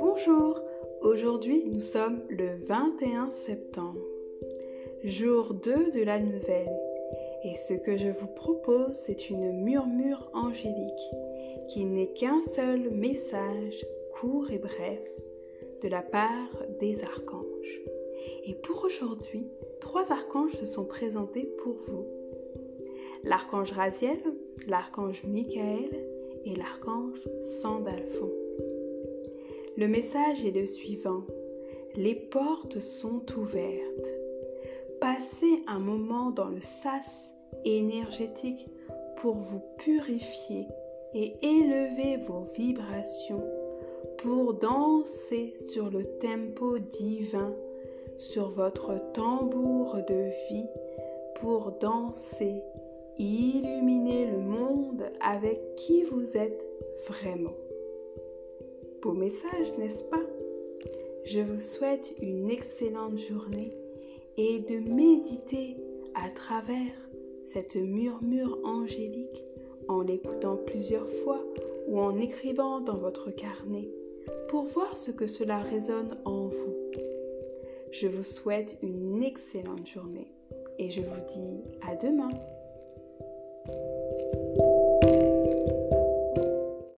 Bonjour, aujourd'hui nous sommes le 21 septembre, jour 2 de la nouvelle. Et ce que je vous propose, c'est une murmure angélique qui n'est qu'un seul message court et bref de la part des archanges. Et pour aujourd'hui, trois archanges se sont présentés pour vous. L'archange Raziel, l'archange Michael et l'archange Sandalphon. Le message est le suivant. Les portes sont ouvertes. Passez un moment dans le sas énergétique pour vous purifier et élever vos vibrations pour danser sur le tempo divin, sur votre tambour de vie, pour danser, illuminer le monde avec qui vous êtes vraiment. Beau message, n'est-ce pas? Je vous souhaite une excellente journée et de méditer à travers cette murmure angélique en l'écoutant plusieurs fois ou en écrivant dans votre carnet pour voir ce que cela résonne en vous. Je vous souhaite une excellente journée et je vous dis à demain. Thank you.